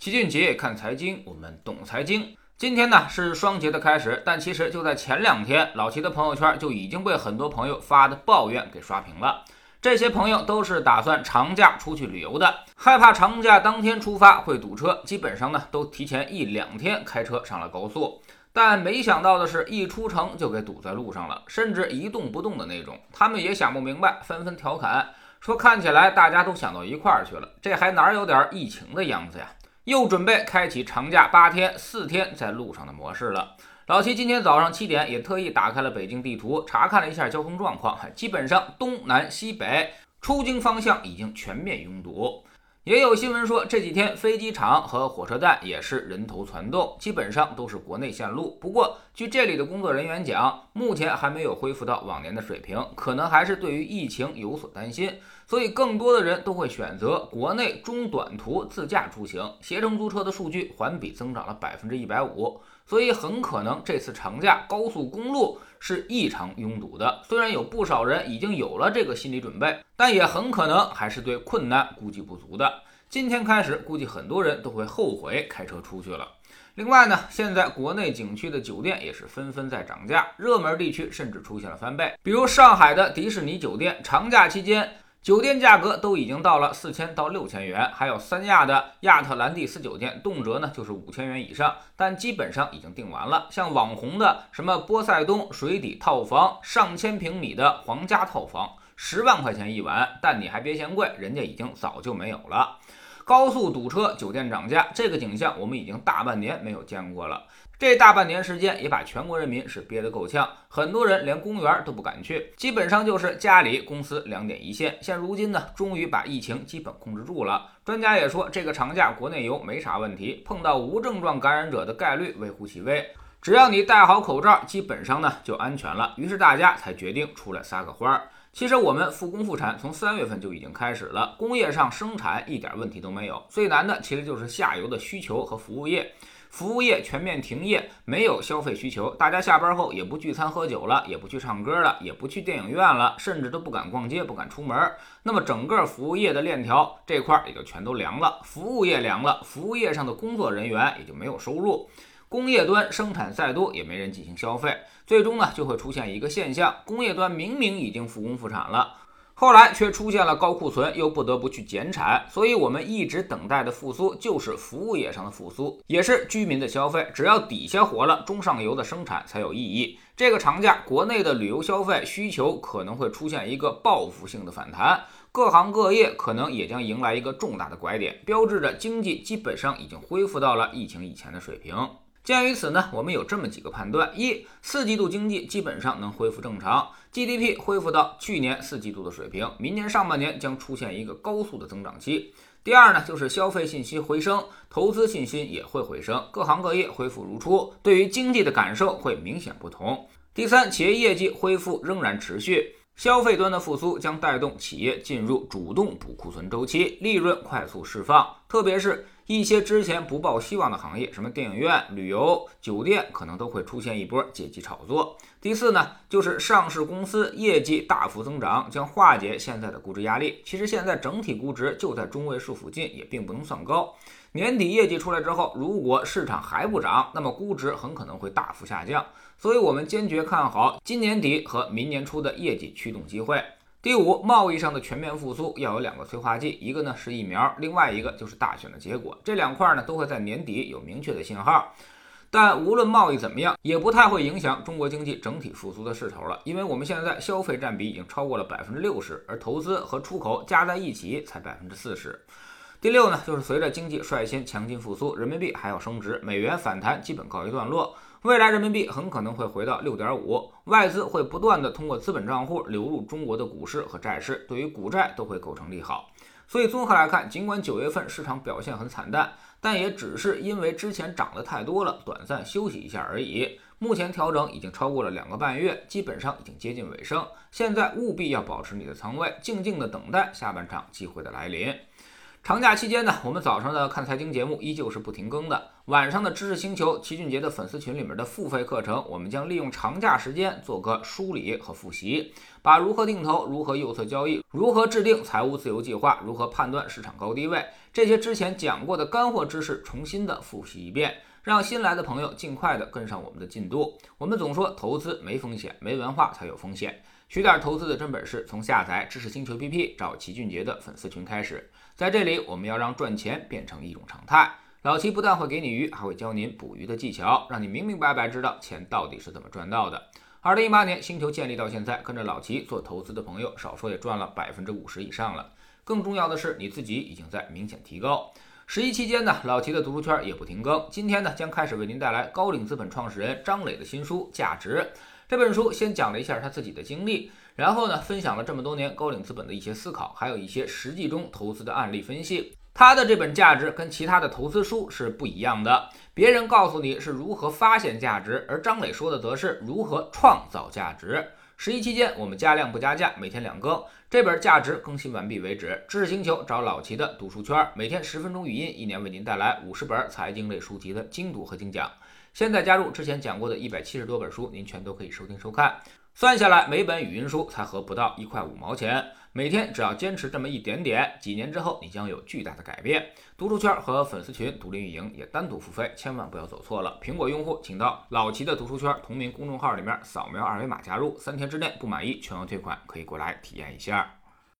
齐俊杰看财经，我们懂财经。今天呢是双节的开始，但其实就在前两天，老齐的朋友圈就已经被很多朋友发的抱怨给刷屏了。这些朋友都是打算长假出去旅游的，害怕长假当天出发会堵车，基本上呢都提前一两天开车上了高速。但没想到的是，一出城就给堵在路上了，甚至一动不动的那种。他们也想不明白，纷纷调侃说：“看起来大家都想到一块儿去了，这还哪有点疫情的样子呀？”又准备开启长假八天四天在路上的模式了。老齐今天早上七点也特意打开了北京地图，查看了一下交通状况，基本上东南西北出京方向已经全面拥堵。也有新闻说，这几天飞机场和火车站也是人头攒动，基本上都是国内线路。不过，据这里的工作人员讲，目前还没有恢复到往年的水平，可能还是对于疫情有所担心，所以更多的人都会选择国内中短途自驾出行。携程租车的数据环比增长了百分之一百五。所以很可能这次长假高速公路是异常拥堵的。虽然有不少人已经有了这个心理准备，但也很可能还是对困难估计不足的。今天开始，估计很多人都会后悔开车出去了。另外呢，现在国内景区的酒店也是纷纷在涨价，热门地区甚至出现了翻倍。比如上海的迪士尼酒店，长假期间。酒店价格都已经到了四千到六千元，还有三亚的亚特兰蒂斯酒店，动辄呢就是五千元以上，但基本上已经订完了。像网红的什么波塞冬水底套房，上千平米的皇家套房，十万块钱一晚，但你还别嫌贵，人家已经早就没有了。高速堵车，酒店涨价，这个景象我们已经大半年没有见过了。这大半年时间，也把全国人民是憋得够呛，很多人连公园都不敢去，基本上就是家里、公司两点一线。现如今呢，终于把疫情基本控制住了。专家也说，这个长假国内游没啥问题，碰到无症状感染者的概率微乎其微，只要你戴好口罩，基本上呢就安全了。于是大家才决定出来撒个欢儿。其实我们复工复产从三月份就已经开始了，工业上生产一点问题都没有，最难的其实就是下游的需求和服务业。服务业全面停业，没有消费需求，大家下班后也不聚餐喝酒了，也不去唱歌了，也不去电影院了，甚至都不敢逛街，不敢出门。那么整个服务业的链条这块也就全都凉了。服务业凉了，服务业上的工作人员也就没有收入，工业端生产再多也没人进行消费，最终呢就会出现一个现象：工业端明明已经复工复产了。后来却出现了高库存，又不得不去减产，所以我们一直等待的复苏就是服务业上的复苏，也是居民的消费。只要底下活了，中上游的生产才有意义。这个长假，国内的旅游消费需求可能会出现一个报复性的反弹，各行各业可能也将迎来一个重大的拐点，标志着经济基本上已经恢复到了疫情以前的水平。鉴于此呢，我们有这么几个判断：一、四季度经济基本上能恢复正常，GDP 恢复到去年四季度的水平，明年上半年将出现一个高速的增长期。第二呢，就是消费信心回升，投资信心也会回升，各行各业恢复如初，对于经济的感受会明显不同。第三，企业业绩恢复仍然持续，消费端的复苏将带动企业进入主动补库存周期，利润快速释放，特别是。一些之前不抱希望的行业，什么电影院、旅游、酒店，可能都会出现一波借机炒作。第四呢，就是上市公司业绩大幅增长，将化解现在的估值压力。其实现在整体估值就在中位数附近，也并不能算高。年底业绩出来之后，如果市场还不涨，那么估值很可能会大幅下降。所以我们坚决看好今年底和明年初的业绩驱动机会。第五，贸易上的全面复苏要有两个催化剂，一个呢是疫苗，另外一个就是大选的结果。这两块呢都会在年底有明确的信号。但无论贸易怎么样，也不太会影响中国经济整体复苏的势头了，因为我们现在消费占比已经超过了百分之六十，而投资和出口加在一起才百分之四十。第六呢，就是随着经济率先强劲复苏，人民币还要升值，美元反弹基本告一段落。未来人民币很可能会回到六点五，外资会不断的通过资本账户流入中国的股市和债市，对于股债都会构成利好。所以综合来看，尽管九月份市场表现很惨淡，但也只是因为之前涨得太多了，短暂休息一下而已。目前调整已经超过了两个半月，基本上已经接近尾声。现在务必要保持你的仓位，静静的等待下半场机会的来临。长假期间呢，我们早上的看财经节目依旧是不停更的。晚上的知识星球齐俊杰的粉丝群里面的付费课程，我们将利用长假时间做个梳理和复习，把如何定投、如何右侧交易、如何制定财务自由计划、如何判断市场高低位这些之前讲过的干货知识重新的复习一遍，让新来的朋友尽快的跟上我们的进度。我们总说投资没风险，没文化才有风险。学点投资的真本事，从下载知识星球 APP 找齐俊杰的粉丝群开始。在这里，我们要让赚钱变成一种常态。老齐不但会给你鱼，还会教您捕鱼的技巧，让你明明白白知道钱到底是怎么赚到的。二零一八年星球建立到现在，跟着老齐做投资的朋友，少说也赚了百分之五十以上了。更重要的是，你自己已经在明显提高。十一期间呢，老齐的读书圈也不停更。今天呢，将开始为您带来高瓴资本创始人张磊的新书《价值》。这本书先讲了一下他自己的经历，然后呢，分享了这么多年高瓴资本的一些思考，还有一些实际中投资的案例分析。他的这本价值跟其他的投资书是不一样的，别人告诉你是如何发现价值，而张磊说的则是如何创造价值。十一期间我们加量不加价，每天两更，这本价值更新完毕为止。知识星球找老齐的读书圈，每天十分钟语音，一年为您带来五十本财经类书籍的精读和精讲。现在加入之前讲过的一百七十多本书，您全都可以收听收看。算下来，每本语音书才合不到一块五毛钱。每天只要坚持这么一点点，几年之后你将有巨大的改变。读书圈和粉丝群独立运营也单独付费，千万不要走错了。苹果用户请到老齐的读书圈同名公众号里面扫描二维码加入，三天之内不满意全额退款，可以过来体验一下。